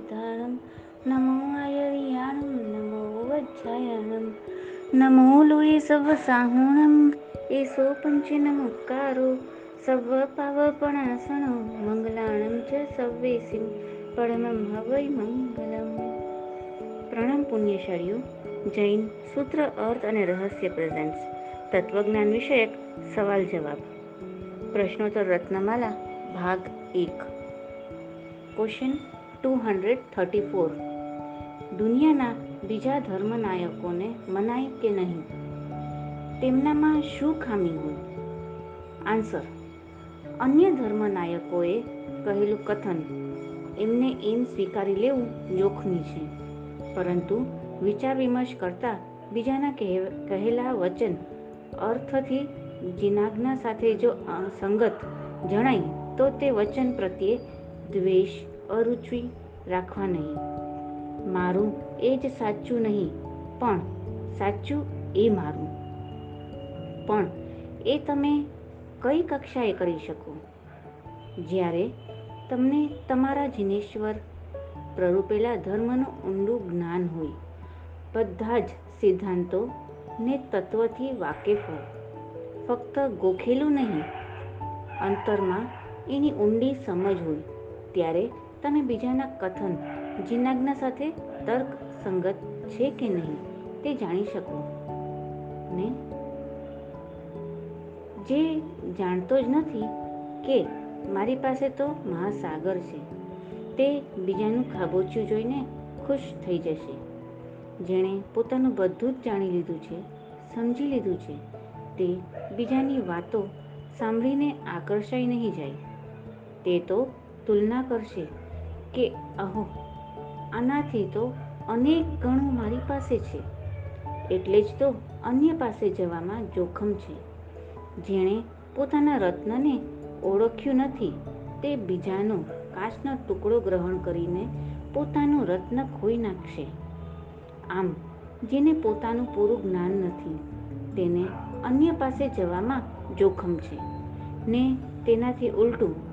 સિદ્ધારમ નમો આયરિયાણમ નમો વજ્જાયણમ નમો લોય serve સાહુણમ એસો પંચ નમસ્કારો serve પાવપણાસણો મંગલાણમ ચ સવ્વેસિમ પરમમ હવૈ મંગલમ પ્રણામ પુણ્યશાળીઓ જૈન સૂત્ર અર્થ અને રહસ્ય પ્રેઝન્ટ્સ તત્વજ્ઞાન વિષયક સવાલ જવાબ પ્રશ્નોત્તર રત્નમાલા ભાગ એક question two hundred thirty four. દુનિયાના બીજા ધર્મનાયકોને મનાય કે નહીં? તેમનામાં શું ખામી હોય? આન્સર. અન્ય ધર્મનાયકોએ કહેલું કથન, એમને એમ સ્વીકારી લેવું જોખમી છે. પરંતુ વિચાર વિમર્શ કરતા બીજાના કહેલા વચન અર્થથી જીનાજ્ઞા સાથે જો સંગત જણાય, તો તે વચન પ્રત્યે દ્વેષ, અરુચિ રાખવા નહીં. મારું એ જ સાચું નહીં, પણ સાચું એ મારું. પણ એ તમે કઈ કક્ષાએ કરી શકો? જ્યારે તમને તમારા જિનેશ્વર પ્રરૂપેલા ધર્મનું ઊંડું જ્ઞાન હોય, બધા જ સિદ્ધાંતો ને તત્વથી વાકેફ હો ફક્ત ગોખેલું નહીં, અંતરમાં એની ઊંડી સમજ હોય, ત્યારે તમે બીજાના કથન, જીનાજ્ઞા સાથે તર્ક, સંગત છે કે નહીં તે જાણી શકો ને? જે જાણતો જ નથી કે મારી પાસે તો મહાસાગર છે, તે બીજાનું ખાબોચ્યું જોઈને ખુશ થઈ જશે. જેણે પોતાનું બધું જ જાણી લીધું છે, સમજી લીધું છે, તે બીજાની વાતો સાંભળીને આકર્ષાઈ નહીં જાય. તે તો તુલના કરશે. કે અહો, આનાથી તો અનેક ગણું મારી પાસે છે. એટલે જ તો અન્ય પાસે જવામાં જોખમ છે. જેણે પોતાના રત્નને ઓળખ્યું નથી, તે બીજાનો કાચનો ટુકડો ગ્રહણ કરીને પોતાનું રત્ન ખોઈ નાખશે. આમ, જેને પોતાનું પૂરું જ્ઞાન નથી, તેને અન્ય પાસે જવામાં જોખમ છે. ને તેનાથી ઉલટું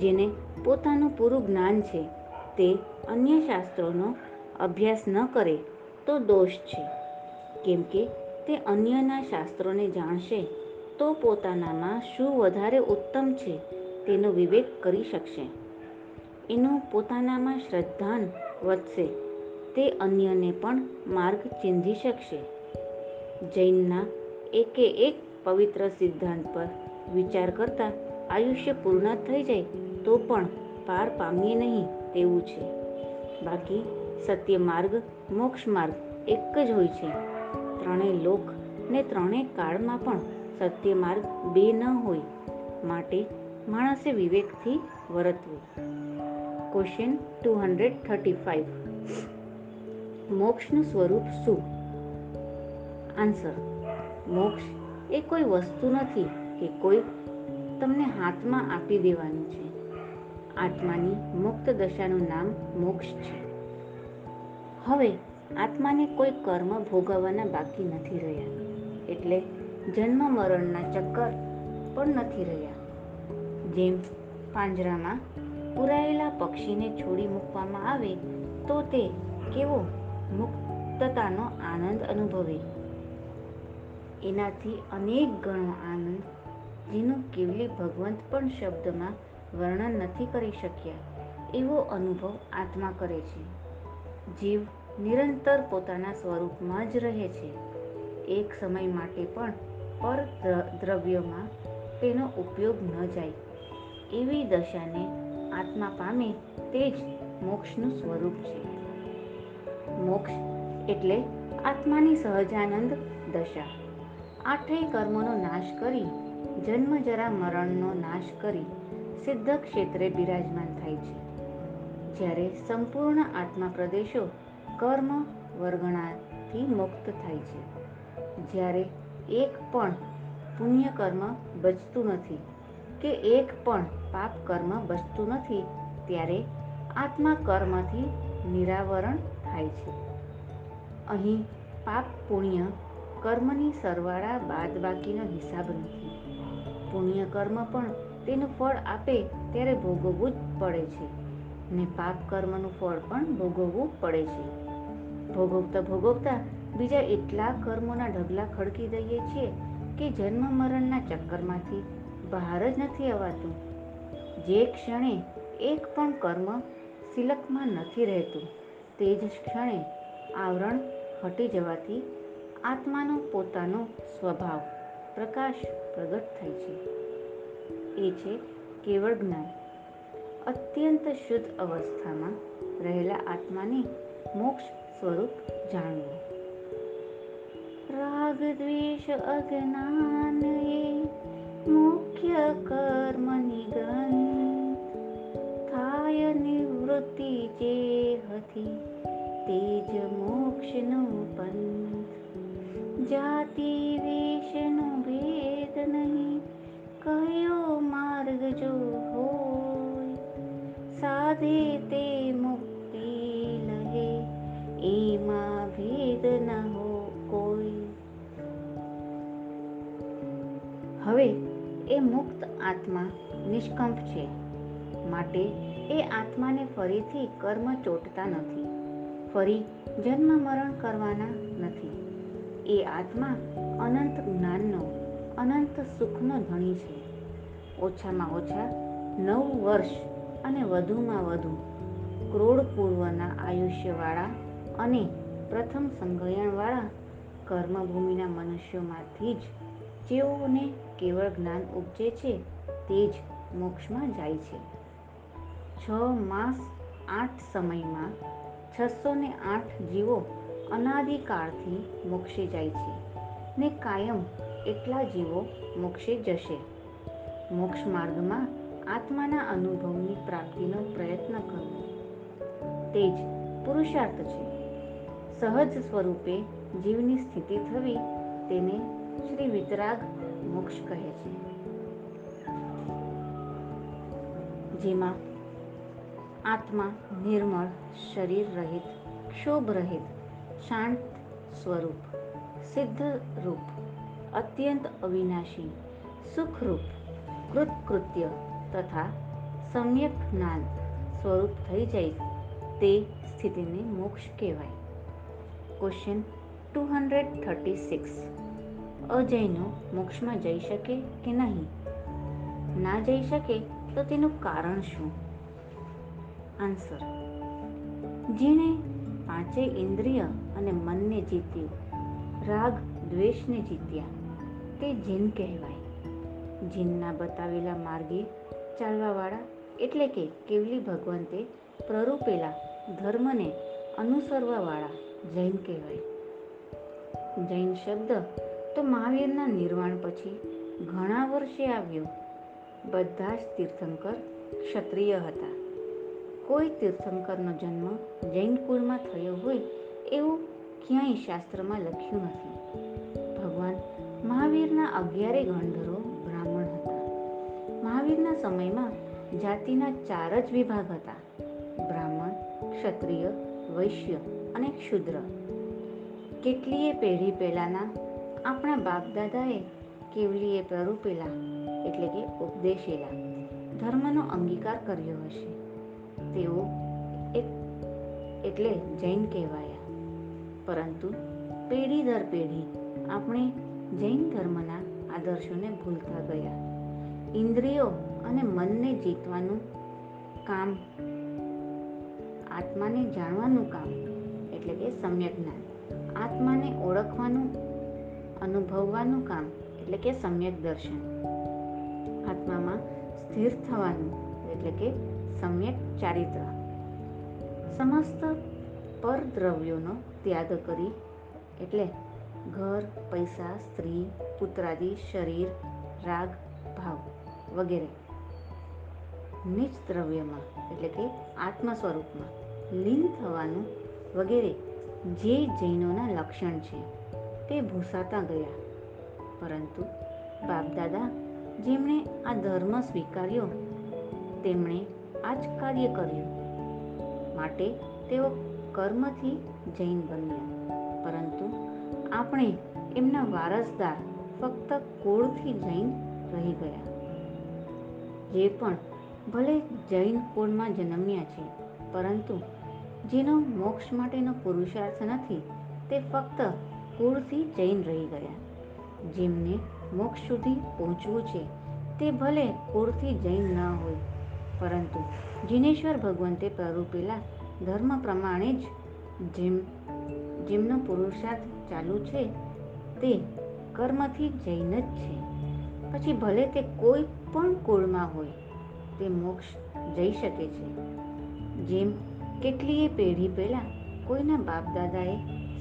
જેને પોતાનું પૂરું જ્ઞાન છે તે અન્ય શાસ્ત્રોનો અભ્યાસ ન કરે તો દોષ છે. કેમ કે તે અન્યના શાસ્ત્રોને જાણશે તો પોતાનામાં શું વધારે ઉત્તમ છે તેનો વિવેક કરી શકશે. એનું પોતાનામાં શ્રદ્ધાન વધશે, તે અન્યને પણ માર્ગ ચીંધી શકશે. જૈનના એકે એક પવિત્ર સિદ્ધાંત પર વિચાર કરતાં આયુષ્ય પૂર્ણ થઈ જાય તો પણ પાર પામીએ નહીં તેવું છે. બાકી સત્ય માર્ગ, મોક્ષ માર્ગ એક જ હોય છે. ત્રણેય લોક ને ત્રણેય કાળમાં પણ સત્ય માર્ગ બે ન હોય માટે માણસે વિવેકથી વર્તવું. Question two hundred thirty five મોક્ષનું સ્વરૂપ શું? આન્સર મોક્ષ એ કોઈ વસ્તુ નથી કે કોઈ તમને હાથમાં આપી દેવાનું છે. આત્માની મુક્ત દશાનું નામ મોક્ષ છે. હવે, આત્માને કોઈ કર્મ ભોગવવાના બાકી નથી રહ્યા. એટલે જન્મ મરણના ચક્કર પણ નથી રહ્યા. જેમ પાંજરામાં પુરાયેલા પક્ષીને છોડી મૂકવામાં આવે, તો તે કેવો મુક્તતાનો આનંદ અનુભવે. એનાથી અનેક ગણો આનંદ, જેનું કેવલી ભગવંત પણ શબ્દમાં વર્ણન નથી કરી શક્યા. એવો અનુભવ આત્મા કરે છે. જીવ નિરંતર પોતાના સ્વરૂપમાં જ રહે છે. એક સમય માટે પણ પર દ્રવ્યમાં તેનો ઉપયોગ ન જાય. એવી દશાને આત્મા પામે તે જ મોક્ષનું સ્વરૂપ છે. મોક્ષ એટલે આત્માની સહજાનંદ દશા. આઠેય કર્મોનો નાશ કરી, જન્મ જરા મરણનો નાશ કરી સિદ્ધ ક્ષેત્રે બિરાજમાન થાય છે. જ્યારે સંપૂર્ણ આત્મા પ્રદેશો કર્મ વર્ગણાથી મુક્ત થાય છે. જ્યારે એક પણ પુણ્ય કર્મ બચતું નથી કે એક પણ પાપ કર્મ બચતું નથી, ત્યારે આત્મા કર્મથી નિરાવરણ થાય છે. અહીં પાપ પુણ્ય કર્મની સરવાળા બાદ બાકીનો હિસાબ નથી. પુણ્ય કર્મ પણ તેનું ફળ આપે ત્યારે ભોગવવું જ પડે છે ને પાપ કર્મનું ફળ પણ ભોગવવું પડે છે. ભોગવતા ભોગવતા બીજા એટલા કર્મોના ઢગલા ખડકી દઈએ છીએ કે જન્મ મરણના ચક્કરમાંથી બહાર જ નથી અવાતું. જે ક્ષણે એક પણ કર્મ સિલકમાં નથી રહેતું, તે જ ક્ષણે આવરણ હટી જવાથી આત્માનો પોતાનો સ્વભાવ પ્રકાશ પ્રગટ થાય છે. એ છે કેવળ જ્ઞાન. અત્યંત શુદ્ધ અવસ્થામાં રહેલા આત્માને મોક્ષ સ્વરૂપ જાણવું. રાગ, દ્વેષ, અજ્ઞાન એ મુખ્ય કર્મ નિગન થાય નિવૃત્તિ જે હતી તે જ મોક્ષનો પંથ. જાતિ, વેશનો ભેદ નહીં. કયો માર્ગ જો હોય, સાધે તે મુક્તિ લહે, એમાં ભેદ ન હો કોઈ. હવે એ મુક્ત આત્મા નિષ્કંપ છે. માટે એ આત્માને ફરીથી કર્મ ચોટતા નથી. ફરી જન્મ મરણ કરવાના નથી. એ આત્મા અનંત જ્ઞાનનો, અનંત સુખનો ધણી છે. ઓછામાં ઓછા નવ વર્ષ અને વધુમાં વધુ ક્રોડ પૂર્વના આયુષ્યવાળા અને પ્રથમ સંગ્રહણવાળા કર્મભૂમિના મનુષ્યોમાંથી જ જેઓને કેવળ જ્ઞાન ઉપજે છે તે જ મોક્ષમાં જાય છે. છ માસ આઠ સમયમાં છસો ને આઠ જીવો અનાદિકાળથી મોક્ષે જાય છે ને કાયમ એટલા જીવો મોક્ષે જશે. મોક્ષ માર્ગમાં આત્માના અનુભવની પ્રાપ્તિનો પ્રયત્ન કરવો. તે જ પુરુષાર્થ છે. સહજ સ્વરૂપે જીવની સ્થિતિ થવી તેને શ્રી વિતરાગ મોક્ષ કહે છે. જેમાં આત્મા નિર્મળ, શરીર રહિત, ક્ષોભ રહિત, શાંત સ્વરૂપ, સિદ્ધ રૂપ, અત્યંત અવિનાશી, સુખરૂપ કૃતકૃત્ય તથા સમ્યક જ્ઞાન સ્વરૂપ થઈ જાય તે સ્થિતિને મોક્ષ કહેવાય. Question two hundred thirty six અજૈનો મોક્ષમાં જઈ શકે કે નહીં? ના જઈ શકે તો તેનું કારણ શું? આન્સર જેણે પાંચેય ઇન્દ્રિય અને મનને જીત્યું, રાગ દ્વેષને જીત્યા, તે જીન કહેવાય. જીનના બતાવેલા માર્ગે ચાલવાવાળા એટલે કે કેવલી ભગવંતે પ્રરૂપેલા ધર્મને અનુસરવાવાળા જૈન કહેવાય. જૈન શબ્દ તો મહાવીરના નિર્વાણ પછી ઘણા વર્ષે આવ્યો. બધા જ તીર્થંકર ક્ષત્રિય હતા. કોઈ તીર્થંકરનો જન્મ જૈન કુળમાં થયો હોય એવું ક્યાંય શાસ્ત્રમાં લખ્યું નથી. ભગવાન મહાવીરના અગિયારે હતા મહાવીરના સમયમાં જાતિના ચાર જ વિભાગ હતા. બ્રાહ્મણ, ક્ષત્રિય, વૈશ્ય અને ક્ષુદ્ર. કેટલીય પેઢી પહેલાંના આપણા બાપદાદાએ કેવલીએ પ્રરૂપેલા એટલે કે ઉપદેશેલા ધર્મનો અંગીકાર કર્યો હશે. તેઓ એટલે જૈન કહેવાયા. પરંતુ પેઢી દર પેઢી આપણે જૈન ધર્મના આદર્શોને ભૂલતા ગયા. ઇન્દ્રિયો અને મનને જીતવાનું કામ, આત્માને જાણવાનું કામ, એટલે કે સમ્યક જ્ઞાન આત્માને ઓળખવાનું, અનુભવવાનું કામ, એટલે કે સમ્યક દર્શન. આત્મામાં સ્થિર થવાનું, એટલે કે સમ્યક ચારિત્ર. સમસ્ત પરદ્રવ્યોનો ત્યાગ કરી, એટલે ઘર, પૈસા, સ્ત્રી, પુત્રાદિ, શરીર, રાગ વગેરે. નિજ દ્રવ્યમાં એટલે કે આત્મ સ્વરૂપમાં લીન થવાનું વગેરે જે જૈનોના લક્ષણ છે, તે ભૂસાતા ગયા. પરંતુ બાપદાદા, જેમણે આ ધર્મ સ્વીકાર્યો, તેમણે આ જ કાર્ય કર્યું. માટે તેઓ કર્મથી જૈન બન્યા. પરંતુ આપણે એમના વારસદાર ફક્ત કોળથી જૈન રહી ગયા. જે પણ ભલે જૈન કુળમાં જન્મ્યા છે, પરંતુ જેનો મોક્ષ માટેનો પુરુષાર્થ નથી, તે ફક્ત કુળથી જૈન રહી ગયા. જેમને મોક્ષ સુધી પહોંચવું છે, તે ભલે કુળથી જૈન ન હોય, પરંતુ જિનેશ્વર ભગવંતે પ્રરૂપેલા ધર્મ પ્રમાણે જ જેમ, જેમનો પુરુષાર્થ ચાલુ છે, તે કર્મથી જૈન જ છે. પછી ભલે તે કોઈ પણ કુળમાં હોય. તે મોક્ષ જઈ શકે છે. જેમ કેટલીય પેઢી પહેલાં કોઈના બાપ દાદાએ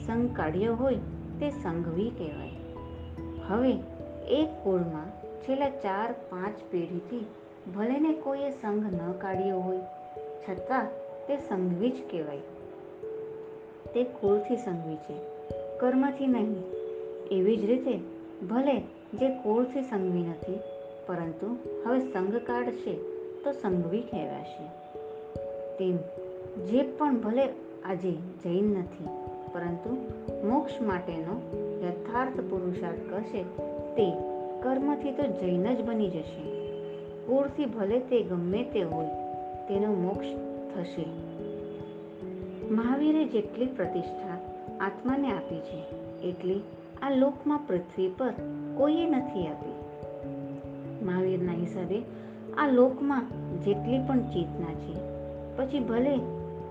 સંઘ કાઢ્યો હોય તે સંઘવી કહેવાય. હવે એક કુળમાં છેલ્લા ચાર પાંચ પેઢીથી ભલે ને કોઈએ સંઘ ન કાઢ્યો હોય, છતાં તે સંઘવી જ કહેવાય. તે કુળથી સંઘવી છે, કર્મથી નહીં. એવી જ રીતે ભલે જે કુળથી સંઘવી નથી પરંતુ હવે સંઘ કાઢશે તો સંઘવી કહેવાશે. તેમ જે પણ ભલે આજે જૈન નથી, પરંતુ મોક્ષ માટેનો યથાર્થ પુરુષાર્થ કરશે તે કર્મથી તો જૈન જ બની જશે. કુળથી ભલે તે ગમે તે હોય, તેનો મોક્ષ થશે. મહાવીરે જેટલી પ્રતિષ્ઠા આત્માને આપી છે, એટલી આ લોકમાં પૃથ્વી પર કોઈએ નથી આપી. મહાવીરના હિસાબે આ લોકમાં જેટલી પણ ચેતના છે, પછી ભલે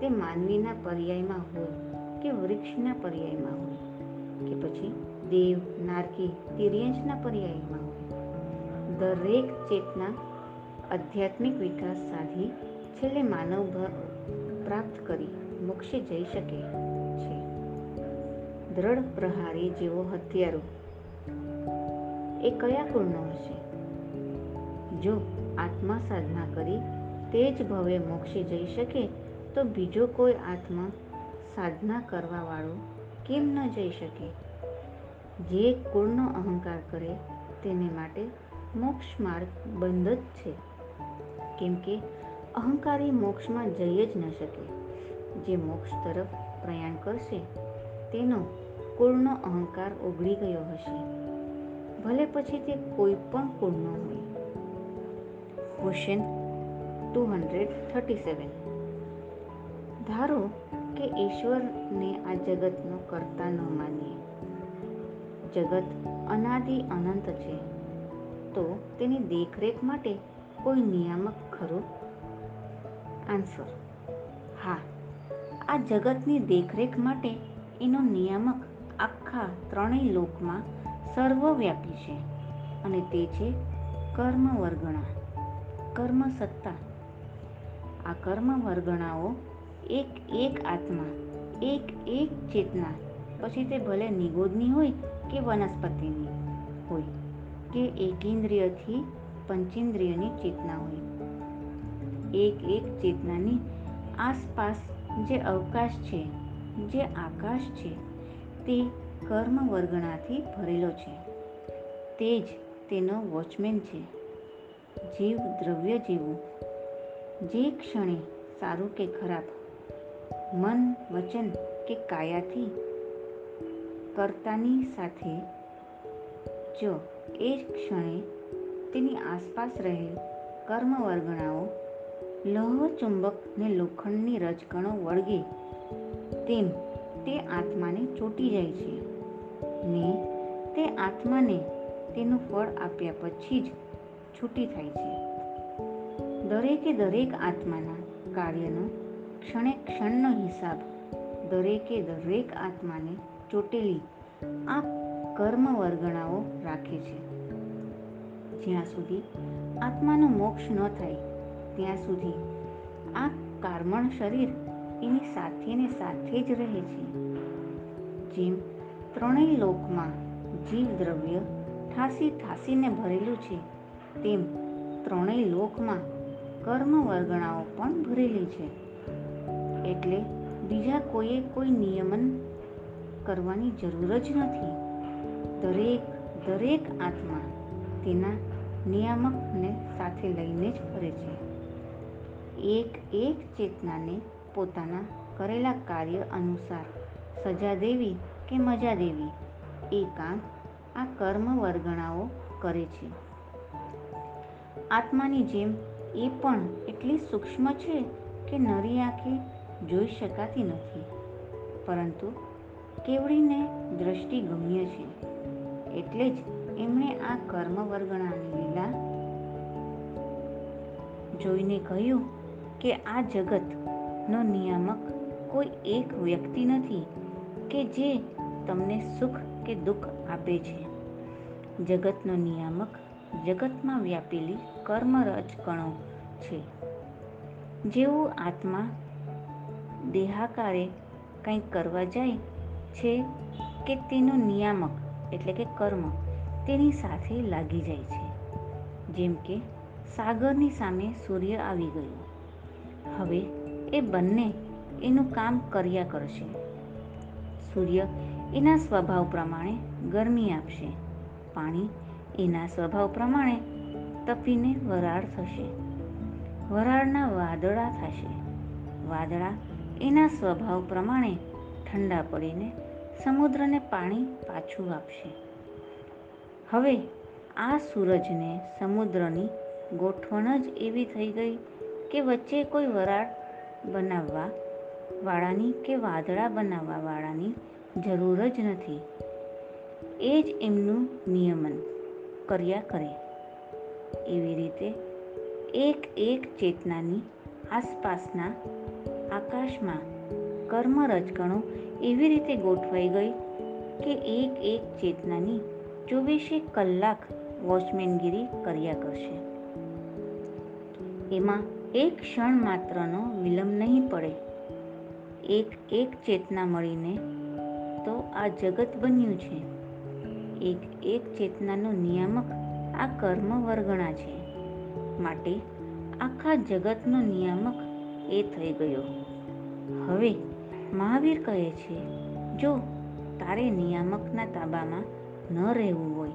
તે માનવીના પર્યાયમાં હોય કે વૃક્ષના પર્યાયમાં હોય, કે પછી દેવ, નારકી તિર્યંશના પર્યાયમાં હોય, દરેક ચેતના આધ્યાત્મિક વિકાસ સાધી છેલ્લે માનવ પ્રાપ્ત કરી મોક્ષે જઈ શકે છે. દ્રઢ પ્રહારી જેવો હથિયારો. એ કયા કુળનો હશે? જો આત્મા સાધના કરી તે જ ભવે મોક્ષે જઈ શકે, તો બીજો કોઈ આત્મા સાધના કરવાવાળો કેમ ન જઈ શકે? જે કુળનો અહંકાર કરે તેને માટે મોક્ષ માર્ગ બંધ જ છે. કેમ કે અહંકારી મોક્ષમાં જઈ જ ન શકે. જે મોક્ષ તરફ પ્રયાણ કરશે, તેનો કુળનો અહંકાર ઓગળી ગયો હશે. ભલે પછી તે કોઈ પણ કુળનો હોય. Question two hundred thirty seven ધારો કે ઈશ્વરને આ જગતનો કરતા ન માનીએ. જગત અનાદિ અનંત છે. તો તેની દેખરેખ માટે કોઈ નિયામક ખરો? આન્સર, હા. આ જગતની દેખરેખ માટે એનો નિયામક આખા ત્રણેય લોકમાં સર્વવ્યાપી છે અને તે છે કર્મ વર્ગણા કર્મ સત્તા. આ કર્મ વર્ગણાઓ એક એક આત્મા, એક એક ચેતના. પછી તે ભલે નિગોદની હોય કે વનસ્પતિની હોય, કે એકેન્દ્રિયથી પંચેન્દ્રિયની ચેતના હોય. એક એક ચેતનાની આસપાસ જે અવકાશ છે, જે આકાશ છે, તે કર્મ વર્ગણાથી ભરેલો છે. તે જ તેનો વોચમેન છે. જીવ દ્રવ્ય જેવું. જે ક્ષણે સારું કે ખરાબ, મન, વચન કે કાયાથી કર્તાની સાથે, જો એ ક્ષણે તેની આસપાસ રહેલ કર્મ વર્ગણાઓ લોહ ને લોખંડની રજકણો વળગે તેમ તે આત્માને ચોટી જાય છે ને તે આત્માને તેનું ફળ આપ્યા પછી જ છૂટી થાય છે. દરેકે દરેક આત્માના કાર્યનો ક્ષણે ક્ષણનો હિસાબ દરેકે દરેક આત્માને ચોટેલી આ કર્મ વર્ગણાઓ રાખે છે. જ્યાં સુધી આત્માનો મોક્ષ ન થાય, ત્યાં સુધી આ કાર્મણ શરીર એની સાથે ને સાથે જ રહે છે. જેમ ત્રણેય લોકમાં જીવ દ્રવ્ય ઠાસી ઠાસીને ભરેલું છે તેમ ત્રણેય લોકમાં કર્મ વર્ગણાઓ પણ ભરેલી છે. એટલે બીજા કોઈએ કોઈ નિયમન કરવાની જરૂર જ નથી. દરેક દરેક આત્મા તેના નિયામકને સાથે લઈને જ ફરે છે. એક એક ચેતનાને પોતાના કરેલા કાર્ય અનુસાર સજા દેવી કે મજા દેવી એ કામ આ કર્મ વર્ગણાઓ કરે છે. આત્માની જેમ એ પણ એટલી સૂક્ષ્મ છે કે નરી આંખે જોઈ શકાતી નથી. પરંતુ કેવડીને દ્રષ્ટિ ગમ્ય છે. એટલે જ એમણે આ કર્મ વર્ગણાની લીલા જોઈને કહ્યું કે આ જગતનો નિયામક કોઈ એક વ્યક્તિ નથી કે જે તમને સુખ કે દુઃખ આપે છે. જગતનો નિયામક જગતમાં વ્યાપેલી કર્મરજ કણો છે. જેવું આત્મા દેહાકારે કંઈક કરવા જાય છે કે તેનું નિયામક, એટલે કે કર્મ, તેની સાથે લાગી જાય છે. જેમ કે સાગરની સામે સૂર્ય આવી ગયો. હવે એ બંને એનું કામ કર્યા કરશે. સૂર્ય એના સ્વભાવ પ્રમાણે ગરમી આપશે. પાણી એના સ્વભાવ પ્રમાણે તપીને વરાળ થશે. વરાળના વાદળા થશે. વાદળા એના સ્વભાવ પ્રમાણે ઠંડા પડીને સમુદ્રને પાણી પાછું આપશે. હવે આ સૂરજને સમુદ્રની ગોઠવણ જ એવી થઈ ગઈ કે વચ્ચે કોઈ વરાળ બનાવવા વાળાની કે વાદળા બનાવવા વાળાની જરૂર જ નથી. એ જ એમનું નિયમન. કર્યા કરે. એવી રીતે એક એક ચેતનાની આસપાસના આકાશમાં કર્મ રજગણો એવી રીતે ગોઠવાઈ ગઈ કે એક એક ચેતનાની ચોવીસે કલાક વોચમેનગીરી કર્યા કરશે. એમાં એક ક્ષણ માત્રનો વિલંબ નહીં પડે. એક એક ચેતના મળીને તો આ જગત બન્યું છે. એક એક ચેતનાનો નિયામક આ કર્મ વર્ગણા છે. માટે આખા જગતનો નિયામક એ થઈ ગયો. હવે મહાવીર કહે છે, જો તારે નિયામકના તાબામાં ન રહેવું હોય,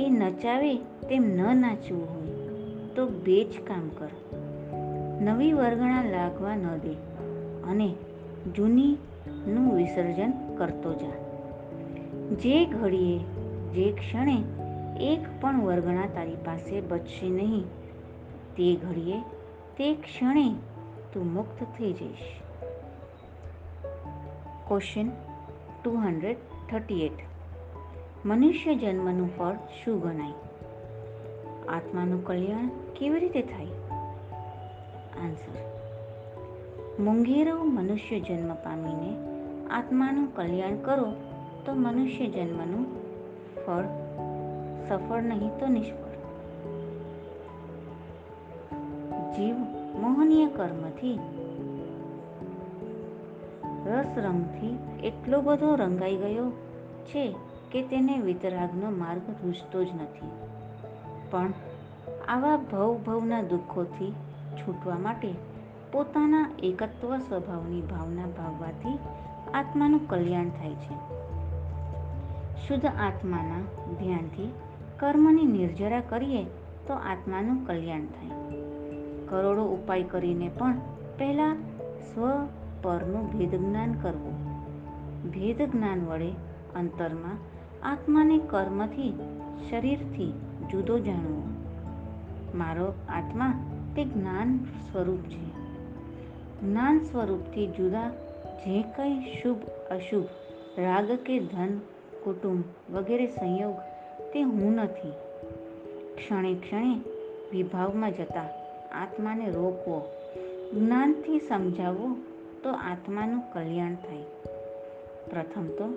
એ નચાવે તેમ ન નાચવું હોય, તો બે જ કામ કર. નવી વર્ગણા લાગવા ન દે અને જૂનીનું વિસર્જન કરતો જા. જે ઘડીએ, જે ક્ષણે એક પણ વર્ગણા તારી પાસે બચશે નહીં. તે ઘડીએ, તે ક્ષણે તું મુક્ત થઈ જઈશ. Question two hundred thirty eight મનુષ્ય જન્મનું ફળ શું ગણાય? આત્માનું કલ્યાણ કેવી રીતે થાય? આન્સર મુંગેરો મનુષ્ય જન્મ પામીને આત્માનું કલ્યાણ કરો તો મનુષ્ય જન્મનું ફળ સફળ નહીં તો નિષ્ફળ. જીવ મોહનીય કર્મથી રસ રંગથી એટલો બધો રંગાઈ ગયો છે કે તેને વિતરાગનો માર્ગ રૂચતો જ નથી. પણ આવા ભવ ભવના દુઃખોથી છૂટવા માટે પોતાના એકત્વ સ્વભાવની ભાવના ભાવવાથી આત્માનું કલ્યાણ થાય છે. શુદ્ધ આત્માના ધ્યાનથી કર્મની નિર્જરા કરીએ તો આત્માનું કલ્યાણ થાય. કરોડો ઉપાય કરીને પણ પહેલાં સ્વ પરનું ભેદ જ્ઞાન કરવું. ભેદ જ્ઞાન વડે અંતરમાં આત્માને કર્મથી, શરીરથી જુદો જાણવો. મારો આત્મા તે જ્ઞાન સ્વરૂપ છે. જ્ઞાન સ્વરૂપથી જુદા જે કંઈ શુભ અશુભ, રાગ કે ધન કુટુંબ વગેરે સંયોગ તે હું નથી. ક્ષણે ક્ષણે વિભાવમાં જતા આત્માને રોકવો, જ્ઞાનથી સમજાવવો તો આત્માનું કલ્યાણ થાય. પ્રથમ તો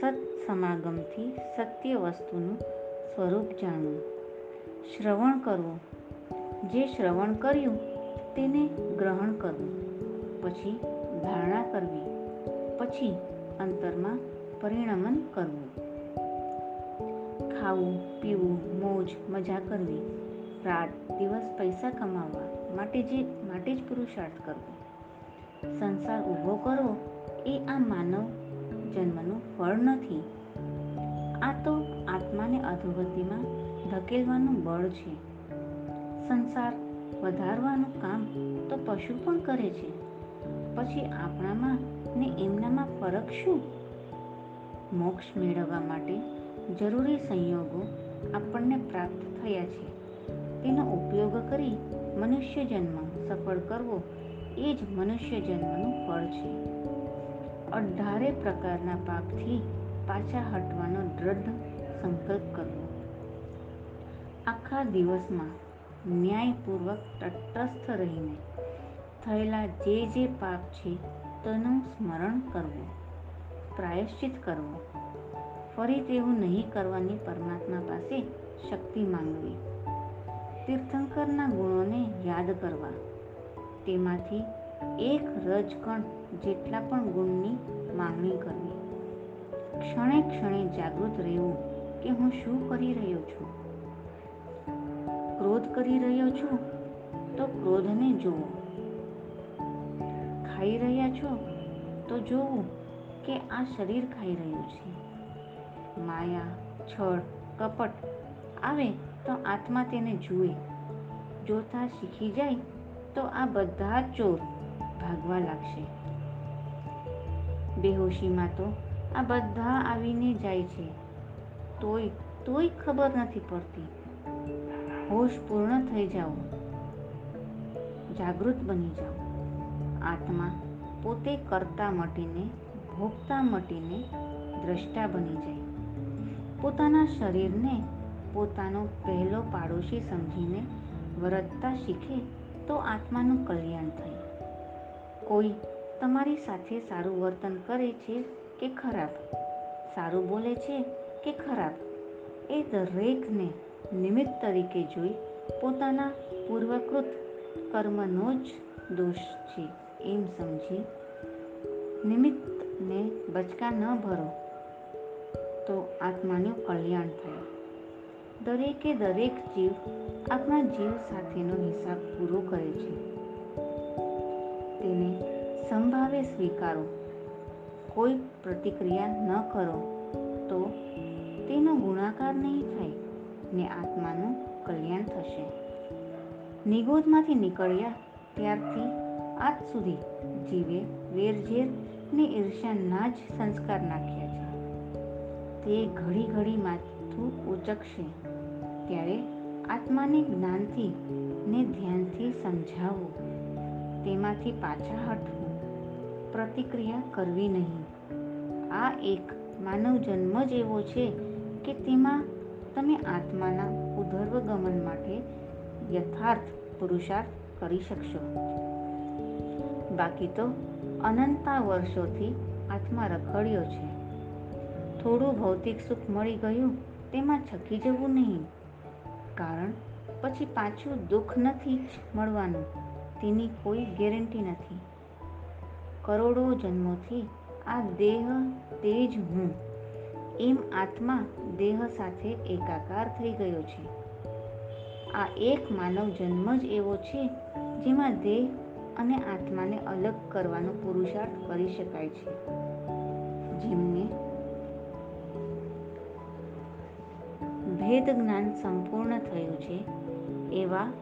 સત સમાગમથી સત્ય વસ્તુનું સ્વરૂપ જાણવું. શ્રવણ કરવું. જે શ્રવણ કર્યું તેને ગ્રહણ કરવું. પછી ધારણા કરવી. પછી અંતરમાં પરિણમન કરવું. ખાવું, પીવું, મોજ, મજા કરવી. રાત, દિવસ પૈસા કમાવવા માટે જે, માટે જ પુરુષાર્થ કરવો. સંસાર ઊભો કરવો એ આ માનવ જન્મનું ફળ નથી. આ તો આત્માને અધોગતિમાં ધકેલવાનું બળ છે. સંસાર વધારવાનું કામ તો પશુ પણ કરે છે. પછી આપણામાં ને એમનામાં ફરક શું? મોક્ષ મેળવવા માટે જરૂરી સંયોગો આપણને પ્રાપ્ત થયા છે. તેનો ઉપયોગ કરી મનુષ્ય જન્મ સફળ કરવો એ જ મનુષ્ય જન્મનું ફળ છે. અઢારે પ્રકારના પાપથી પાછા હટવાનો દ્રઢ સંકલ્પ કરવો. આખા દિવસમાં ન્યાયપૂર્વક તટસ્થ રહીને થયેલા જે જે પાપ છે તેનું સ્મરણ કરવું. પ્રાયશ્ચિત કરવો. ફરી તેવું નહીં કરવાની પરમાત્મા પાસે શક્તિ માંગવી. તીર્થંકરના ગુણોને યાદ કરવા. તેમાંથી એક રજકણ જેટલા પણ ગુણની માંગણી કરવી. ક્ષણે ક્ષણે જાગૃત રહેવું કે હું શું કરી રહ્યો છું? ક્રોધ કરી રહ્યો છું તો ક્રોધને જોવો. ખાઈ રહ્યા છો તો જોવું. કે આ શરીર ખાઈ રહ્યું છે. માયા, છળ, કપટ આવે તો આત્મા તેને જુએ. જોતા શીખી જાય તો આ બધા ચોર ભાગવા લાગશે. બેહોશીમાં તો આ બધા આવીને જાય છે. તોય તોય ખબર નથી પડતી. હોશ પૂર્ણ થઈ જાઓ. જાગૃત બની જાઓ. આત્મા પોતે કરતા મટીને ભોગતા મટીને દ્રષ્ટા બની જાય. પોતાના શરીરને પોતાનો પહેલો પાડોશી સમજીને વર્તતા શીખે તો આત્માનું કલ્યાણ થાય. કોઈ તમારી સાથે સારું વર્તન કરે છે કે ખરાબ? સારું બોલે છે કે ખરાબ? એ દરેકને નિમિત્ત તરીકે જોઈ પોતાના પૂર્વકૃત કર્મનો જ દોષ છે એમ સમજી નિમિત્તને બચકા ન ભરો, તો આત્માનું કલ્યાણ થાય. દરેકે દરેક જીવ આપણા જીવ સાથેનો હિસાબ પૂરો કરે છે. તેને સંભાવે સ્વીકારો. કોઈ પ્રતિક્રિયા ન કરો, તો તેનો ગુણાકાર નહીં થાય ને આત્માનું કલ્યાણ થશે. નિગોદમાંથી નીકળ્યા ત્યારથી આજ સુધી જીવે વેરઝેર ને ઈર્ષ્યાના જ સંસ્કાર નાખ્યા છે. તે ઘડી ઘડી માથું ઉચકશે. ત્યારે આત્માને જ્ઞાનથી ને ધ્યાનથી સમજાવવું તેમાંથી પાછા હટવું પ્રતિક્રિયા કરવી નહીં. આ એક માનવ જન્મ જ એવો છે કે તેમાં તમે આત્માના ઉધર્વગમન માટે યથાર્થ પુરુષાર્થ કરી શકશો. બાકી તો અનંતા વર્ષોથી આત્મા રખડ્યો છે. થોડું ભૌતિક સુખ મળી ગયું, તેમાં છકી જવું નહીં. કારણ પછી પાછું દુઃખ નથી જ મળવાનું, તેની કોઈ ગેરંટી નથી. કરોડો જન્મોથી આ દેહ તે જ હું. એમ આત્મા દેહ સાથે એકાકાર થઈ ગયો છે. આ એક માનવ જન્મ જ એવો છે જેમાં દેહ અને આત્માને અલગ કરવાનો પુરુષાર્થ કરી શકાય છે. જેમને ભેદ જ્ઞાન સંપૂર્ણ થયું છે, એવા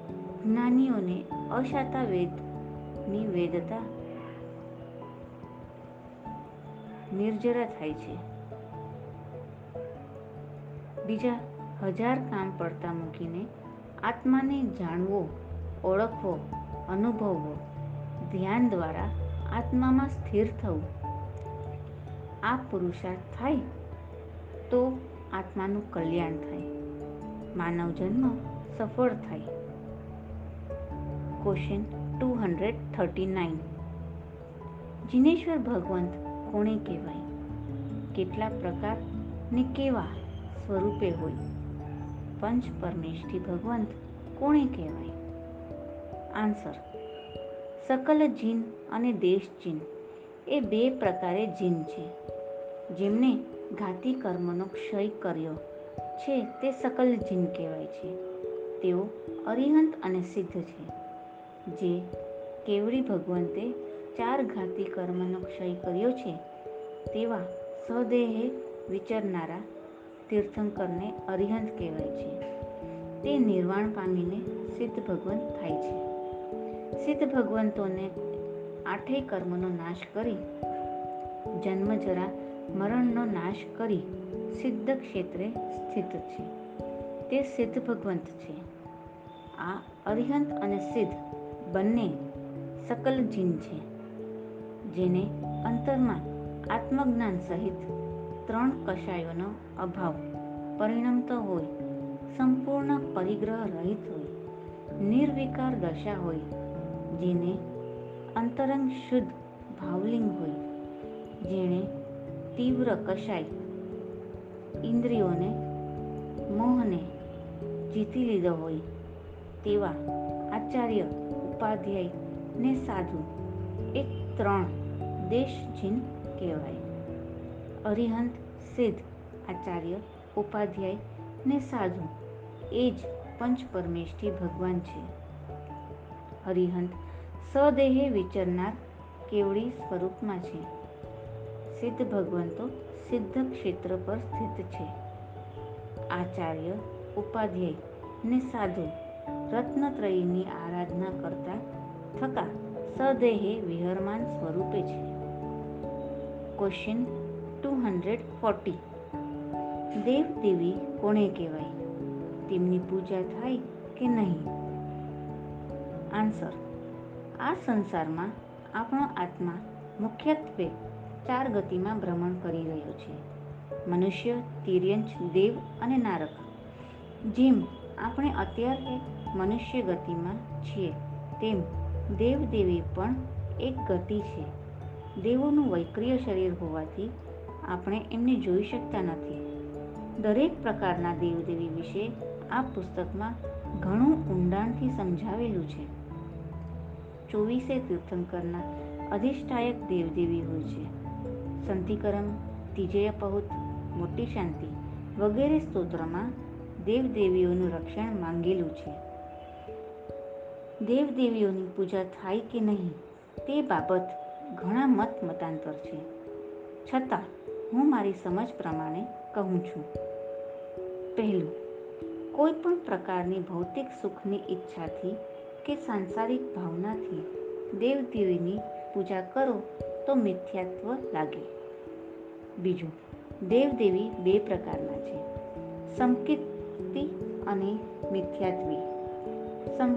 જ્ઞાનીઓને અશાતા વેદની વેદતા નિર્જરા થાય છે. બીજા હજાર કામ પડતા મૂકીને આત્માને જાણવો, ઓળખવો, અનુભવવો ધ્યાન દ્વારા આત્મામાં સ્થિર થવું. આ પુરુષાર્થ થાય તો આત્માનું કલ્યાણ થાય. માનવ જન્મ સફળ થાય. Question two hundred thirty nine Jineshwar ભગવંત કોણે કહેવાય? કેટલા પ્રકાર ને કેવા સ્વરૂપે હોય? પંચ પરમેષ્ઠી ભગવંત કોણે કહેવાય? આન્સર સકલ જીન અને દેશ જીન. એ બે પ્રકારે જીન છે. જેમને ઘાતી કર્મનો ક્ષય કર્યો છે તે સકલ જીન કહેવાય છે. તેઓ અરિહંત અને સિદ્ધ છે. જે કેવડી ભગવંતે ચાર ઘાતી કર્મનો ક્ષય કર્યો છે તેવા સદેહે વિચરનારા તીર્થંકરને અરિહંત કહેવાય છે. તે નિર્વાણ પામીને સિદ્ધ ભગવંત થાય છે. સિદ્ધ ભગવંતોને આઠેય કર્મનો નાશ કરી, જન્મ જરા મરણનો નાશ કરી સિદ્ધ ક્ષેત્રે સ્થિત છે. તે સિદ્ધ ભગવંત છે. આ અરિહંત અને સિદ્ધ બંને સકલ જીન છે, જેને અંતરમાં આત્મજ્ઞાન સહિત ત્રણ કશાયોનો અભાવ પરિણમતો હોય, સંપૂર્ણ પરિગ્રહ રહિત હોય, નિર્વિકાર દશા હોય જેને અંતરંગ શુદ્ધ ભાવલિંગ હોય, જેણે તીવ્ર કશાય ઇન્દ્રિયોને, મોહને જીતી લીધો હોય તેવા આચાર્ય ઉપાધ્યાય ને સાધુ એક ત્રણ દેશ જીન કહેવાય. અરિહંત સિદ્ધ આચાર્ય ઉપાધ્યાય ને સાધુ એ જ પંચ પરમેશથી ભગવાન છે. હરિહંત સદેહે વિચરનાર કેવડી સ્વરૂપમાં છે. સિદ્ધ ભગવંતો સિદ્ધ ક્ષેત્ર પર સ્થિત છે. આચાર્ય, ઉપાધ્યાય ને સાધુ રત્નત્રયીની આરાધના કરતા થકા સદેહે વિહરમાન સ્વરૂપે છે. ક્વેશ્ચન ટુ હંડ્રેડ ફોર્ટી દેવ દેવી કોણે કહેવાય? તેમની પૂજા થાય કે નહીં? આન્સર. આ સંસારમાં આપણો આત્મા મુખ્યત્વે ચાર ગતિમાં ભ્રમણ કરી રહ્યો છે. મનુષ્ય, તિર્યંચ, દેવ અને નારક, જેમ આપણે અત્યારે મનુષ્ય ગતિમાં છીએ, તેમ દેવદેવી પણ એક ગતિ છે. દેવોનું વૈક્રિય શરીર હોવાથી આપણે એમને જોઈ શકતા નથી. દરેક પ્રકારના દેવદેવી વિશે આ પુસ્તકમાં ઘણું ઊંડાણથી સમજાવેલું છે. ચોવીસે તીર્થંકરના અધિષ્ઠાયક દેવદેવી હોય છે. સંતિકરમ તિજય પહુત, મોટી શાંતિ વગેરે સ્તોત્રમાં દેવદેવીઓનું રક્ષણ માંગેલું છે. દેવદેવીઓની પૂજા થાય કે નહીં તે બાબત ઘણા મત મતાંતર છે. છતાં, હું મારી સમજ પ્રમાણે કહું છું. પહેલું, કોઈ પણ પ્રકારની ભૌતિક સુખની ઈચ્છાથી કે સાંસારિક ભાવનાથી દેવદેવીની પૂજા કરો તો મિથ્યાત્વ લાગે. બીજું, દેવદેવી બે પ્રકારના છે. સંકિતિ અને મિથ્યાત્વી. સમ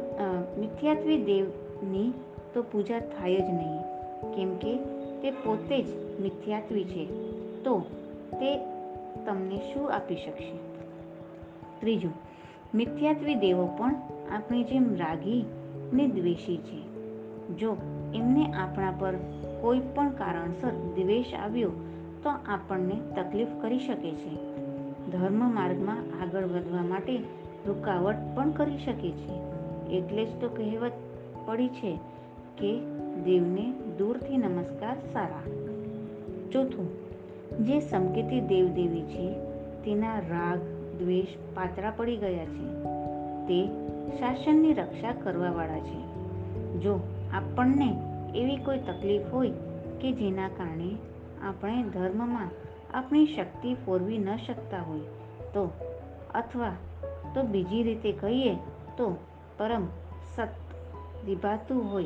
મિથ્યાત્વી દેવની તો પૂજા થાય જ નહીં, કેમ કે તે પોતે જ મિથ્યાત્વી છે. તો તે તમને શું આપી શકશે? ત્રીજું, મિથ્યાત્વી દેવો પણ આપણી જેમ રાગી ને દ્વેષી છે. જો એમને આપણા પર કોઈ પણ કારણસર દ્વેષ આવ્યો, તો આપણને તકલીફ કરી શકે છે. ધર્મ માર્ગમાં આગળ વધવા માટે રૂકાવટ પણ કરી શકે છે. એટલે જ તો કહેવત પડી છે કે દેવને દૂરથી નમસ્કાર સારા. ચોથું, જે સંકેતી દેવદેવી છે, તેના રાગ, દ્વેષ પાતળા પડી ગયા છે. તે શાસનની રક્ષા કરવાવાળા છે. જો આપણને એવી કોઈ તકલીફ હોય કે જેના કારણે આપણે ધર્મમાં આપણી શક્તિ ફોરવી ન શકતા હોય, તો અથવા તો બીજી રીતે કહીએ તો પરમ સત વિભાતું હોય,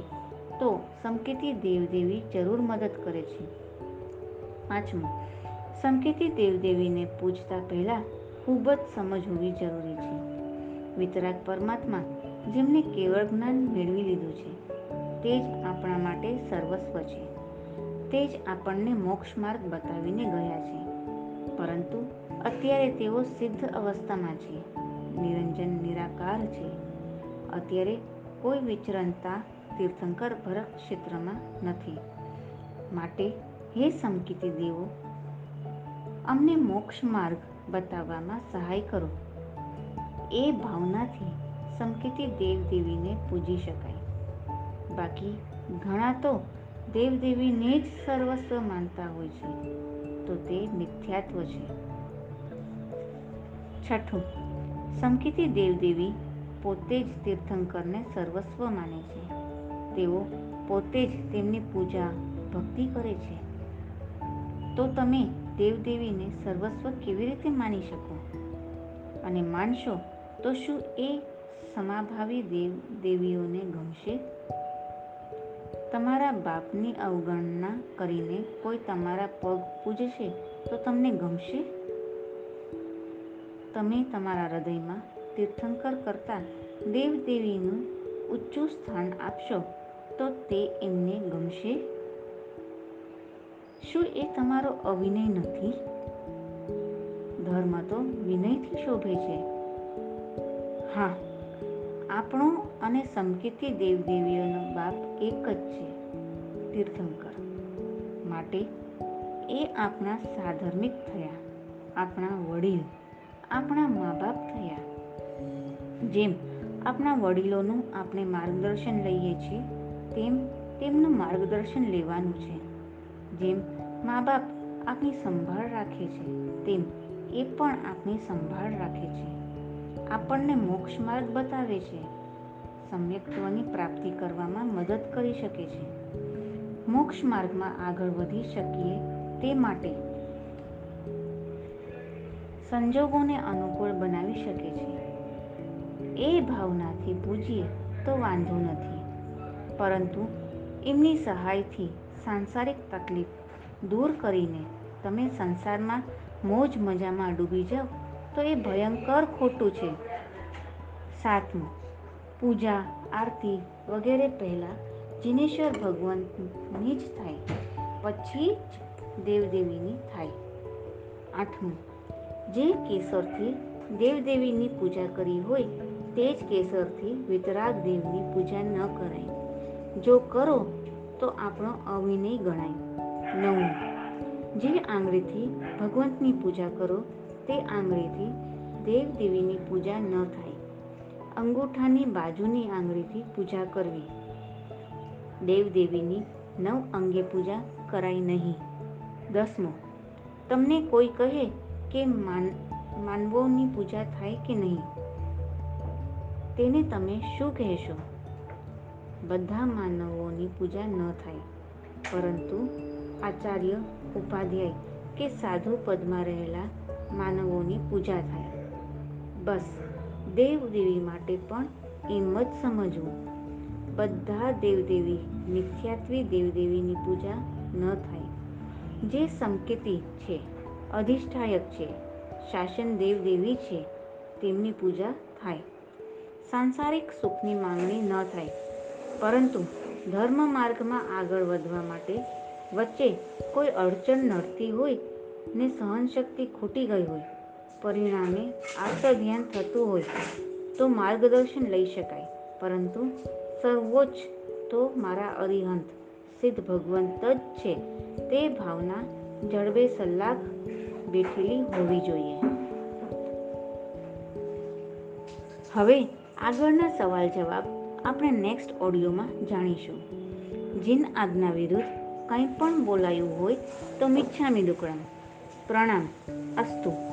તો સંકેતી દેવદેવી જરૂર મદદ કરે છે. પાંચમું, સંકેતી દેવદેવીને પૂજતા પહેલાં ખૂબ જ સમજ હોવી જરૂરી છે. વિતરાગ પરમાત્મા, જેમને કેવળ જ્ઞાન મેળવી લીધું છે. તે જ આપણા માટે સર્વસ્વ છે. તે જ આપણને મોક્ષ માર્ગ બતાવીને ગયા છે. પરંતુ અત્યારે તેઓ સિદ્ધ અવસ્થામાં છે. નિરંજન નિરાકાર છે. અત્યારે કોઈ વિચરણતા તીર્થંકર ભરત ક્ષેત્રમાં નથી. માટે હે સંકિતી દેવો, અમને મોક્ષ માર્ગ બતાવવામાં સહાય કરો. એ ભાવનાથી સંકેતી દેવદેવીને પૂજી શકાય. બાકી ઘણા તો દેવદેવીને જ સર્વસ્વ માનતા હોય છે, તો તે મિથ્યાત્વ છે. છઠ્ઠું સંકેતી દેવદેવી પોતે જ તીર્થંકરને સર્વસ્વ માને છે. તેઓ પોતે જ તેમની પૂજા ભક્તિ કરે છે. તો તમે દેવદેવીને સર્વસ્વ કેવી રીતે માની શકો? અને માનશો તો શું એ સમાભાવી દેવ, દેવીઓને ગમશે? તમારા બાપની અવગણના કરીને કોઈ તમારા પગ પૂજશે તો તમને ગમશે? તમે તમારા હૃદયમાં તીર્થંકર કરતાં દેવદેવીનું ઊંચું સ્થાન આપશો તો તે એમને ગમશે? શું એ તમારો અવિનય નથી? ધર્મ તો વિનયથી શોભે છે. હા. આપણો અને સમકીર્તિ દેવદેવીઓનો બાપ એક જ છે, તીર્થંકર. માટે એ આપણા સાધર્મિક થયા, આપણા વડીલ, આપણા મા બાપ થયા. જેમ આપણા વડીલોનું આપણે માર્ગદર્શન લઈએ છીએ, તેમ તેમનું માર્ગદર્શન લેવાનું છે. જેમ મા બાપ આપણી સંભાળ રાખે છે, તેમ એ પણ આપણી સંભાળ રાખે છે. આપણને મોક્ષ માર્ગ બતાવે છે. સમ્યક્ત્વની પ્રાપ્તિ કરવામાં મદદ કરી શકે છે. મોક્ષ માર્ગમાં આગળ વધી શકીએ તે માટે સંજોગોને અનુકૂળ બનાવી શકે છે. એ ભાવનાથી પૂજીએ તો વાંધો નથી. પરંતુ એમની સહાયથી સાંસારિક તકલીફ દૂર કરીને તમે સંસારમાં મોજ મજામાં ડૂબી જાઓ. તો એ ભયંકર ખોટું છે. સાતમું, પૂજા, આરતી વગેરે પહેલાં જિનેશ્વર ભગવાનની જ થાય, પછી જ દેવદેવીની થાય. આઠમું, જે કેસરથી દેવદેવીની પૂજા કરી હોય, તે જ કેસરથી વિતરાગ દેવની પૂજા ન કરાય. જો કરો, તો આપણો અવિનય ગણાય. નવમું, જે આંગળીથી ભગવંતની પૂજા કરો તે આંગળીથી દેવદેવીની પૂજા ન થાય. અંગૂઠાની બાજુની આંગળીથી પૂજા કરવી. દેવદેવીની નવ અંગે પૂજા કરાય નહીં. દસમો, તમને કોઈ કહે કે માન, માનવોની પૂજા થાય કે નહીં? તેને તમે શું કહેશો? બધા માનવોની પૂજા ન થાય, પરંતુ આચાર્ય ઉપાધ્યાય કે સાધુ પદમાં રહેલા માનવોની પૂજા થાય. બસ, દેવદેવી માટે પણ એમ જ સમજવું. બધા દેવદેવી મિથ્યાત્વી દેવદેવીની પૂજા ન થાય. જે સંકેતી છે, અધિષ્ઠાયક છે, શાસન દેવદેવી છે, તેમની પૂજા થાય. સાંસારિક સુખની માંગણી ન થાય. પરંતુ ધર્મ માર્ગમાં આગળ વધવા માટે વચ્ચે કોઈ અડચણ નડતી હોય ને સહનશક્તિ ખૂટી ગઈ હોય. પરિણામે આત્મધ્યાન થતું હોય તો માર્ગદર્શન લઈ શકાય. પરંતુ સર્વોચ્ચ તો મારા અરિહંત. સિદ્ધ ભગવંત જ છે. તે ભાવના જળબે સલાખ બેઠેલી હોવી જોઈએ. હવે આગળના સવાલ જવાબ આપણે નેક્સ્ટ ઓડિયોમાં જાણીશું. જીન આજ્ઞા વિરુદ્ધ કંઈ પણ બોલાયું હોય તો મિચ્છામી દુક્કડમ પ્રણામ અસ્તુ